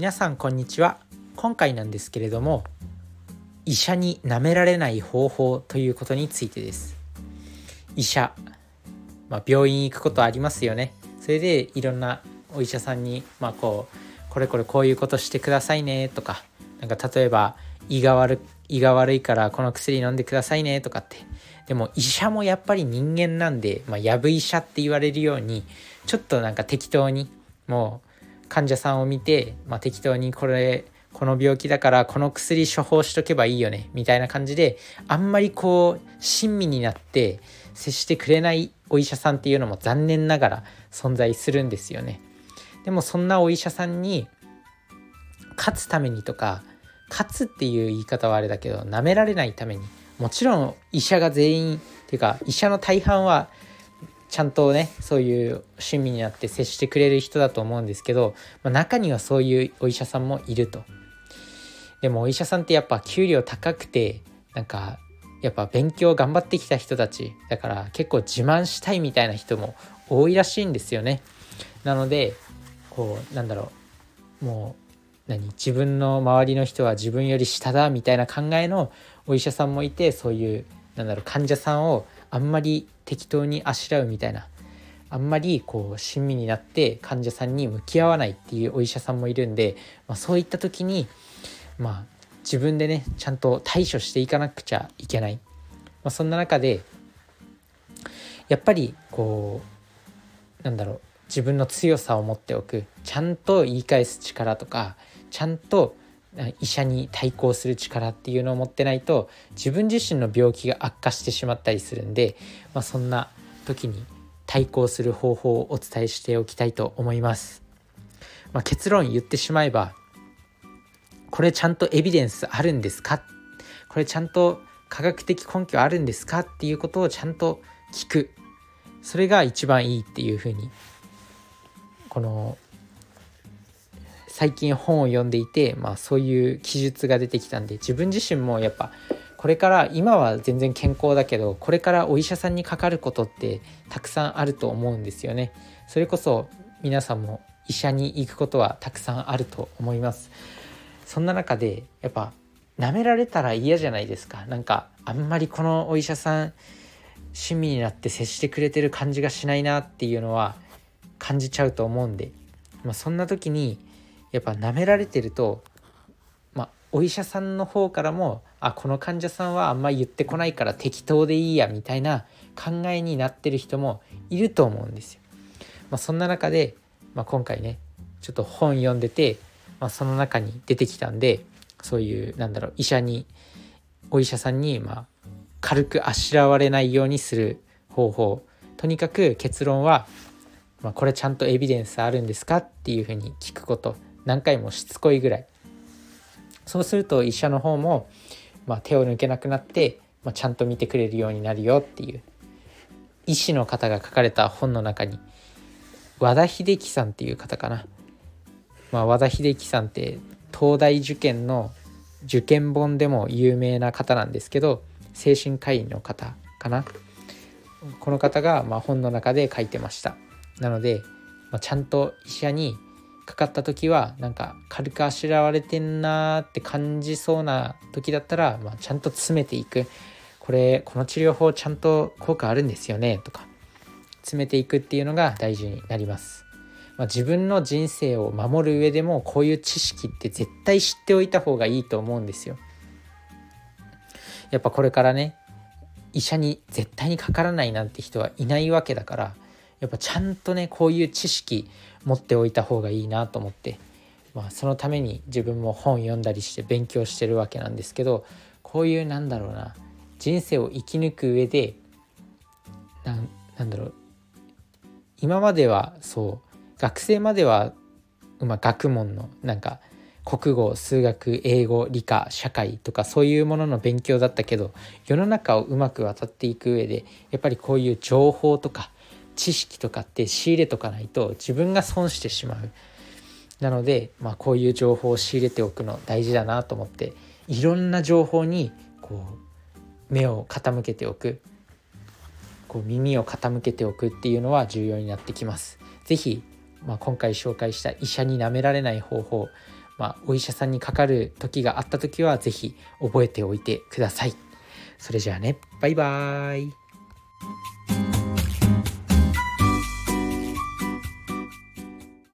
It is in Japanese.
皆さんこんにちは。今回なんですけれども医者に舐められない方法ということについてです。医者、まあ、病院行くことありますよね。それでいろんなお医者さんにまあこうこれこれこういうことしてくださいねとかなんか例えば胃が悪胃が悪いからこの薬飲んでくださいねとかって。でも医者もやっぱり人間なんで、まあ、やぶ医者って言われるようにちょっとなんか適当にもう患者さんを見て、まあ、適当にこれこの病気だからこの薬処方しとけばいいよねみたいな感じであんまりこう親身になって接してくれないお医者さんっていうのも残念ながら存在するんですよね。でもそんなお医者さんに勝つためにとか勝つっていう言い方はあれだけど舐められないためにもちろん医者が全員っていうか医者の大半はちゃんとねそういう趣味になって接してくれる人だと思うんですけど、まあ、中にはそういうお医者さんもいると。でもお医者さんってやっぱ給料高くてなんかやっぱ勉強頑張ってきた人たちだから結構自慢したいみたいな人も多いらしいんですよね。なのでこうなんだろうもう何自分の周りの人は自分より下だみたいな考えのお医者さんもいてそういうなんだろう患者さんをあんまり適当にあしらうみたいな。あんまりこう親身になって患者さんに向き合わないっていうお医者さんもいるんで、まあ、そういった時にまあ自分でねちゃんと対処していかなくちゃいけない、まあ、そんな中でやっぱりこうなんだろう自分の強さを持っておく。ちゃんと言い返す力とかちゃんと医者に対抗する力っていうのを持ってないと自分自身の病気が悪化してしまったりするんで、まあ、そんな時に対抗する方法をお伝えしておきたいと思います。まあ、結論言ってしまえばこれちゃんとエビデンスあるんですか？これちゃんと科学的根拠あるんですか？っていうことをちゃんと聞く。それが一番いいっていうふうにこの最近本を読んでいて、まあ、そういう記述が出てきたんで自分自身もやっぱこれから今は全然健康だけどこれからお医者さんにかかることってたくさんあると思うんですよね。それこそ皆さんも医者に行くことはたくさんあると思います。そんな中でやっぱ舐められたら嫌じゃないですか。なんかあんまりこのお医者さん親身になって接してくれてる感じがしないなっていうのは感じちゃうと思うんで、まあ、そんな時にやっぱ舐められてると、まあ、お医者さんの方からもあこの患者さんはあんま言ってこないから適当でいいやみたいな考えになってる人もいると思うんですよ。まあ、そんな中で、まあ、今回ねちょっと本読んでて、まあ、その中に出てきたんでそういうなんだろう医者にお医者さんにまあ軽くあしらわれないようにする方法とにかく結論は、まあ、これちゃんとエビデンスあるんですかっていうふうに聞くこと何回もしつこいぐらい。そうすると医者の方も、まあ、手を抜けなくなって、まあ、ちゃんと見てくれるようになるよっていう。医師の方が書かれた本の中に和田秀樹さんっていう方かな、まあ、和田秀樹さんって東大受験の受験本でも有名な方なんですけど精神科医の方かな。この方がま本の中で書いてました。なので、まあ、ちゃんと医者にかかった時はなんか軽くあしらわれてんなーって感じそうな時だったら、まあ、ちゃんと詰めていくこれこの治療法ちゃんと効果あるんですよねとか詰めていくっていうのが大事になります。まあ、自分の人生を守る上でもこういう知識って絶対知っておいた方がいいと思うんですよ。やっぱこれからね医者に絶対にかからないなんて人はいないわけだからやっぱちゃんとねこういう知識持っておいた方がいいなと思って、まあ、そのために自分も本読んだりして勉強してるわけなんですけどこういうなんだろうな人生を生き抜く上でなんだろう。今まではそう学生までは、まあ、学問のなんか国語数学英語理科社会とかそういうものの勉強だったけど世の中をうまく渡っていく上でやっぱりこういう情報とか知識とかって仕入れとかないと自分が損してしまう。なので、まあ、こういう情報を仕入れておくの大事だなと思っていろんな情報にこう目を傾けておくこう耳を傾けておくっていうのは重要になってきます。是非、まあ、今回紹介した医者になめられない方法、まあ、お医者さんにかかる時があった時は是非覚えておいてください。それじゃあねバイバーイ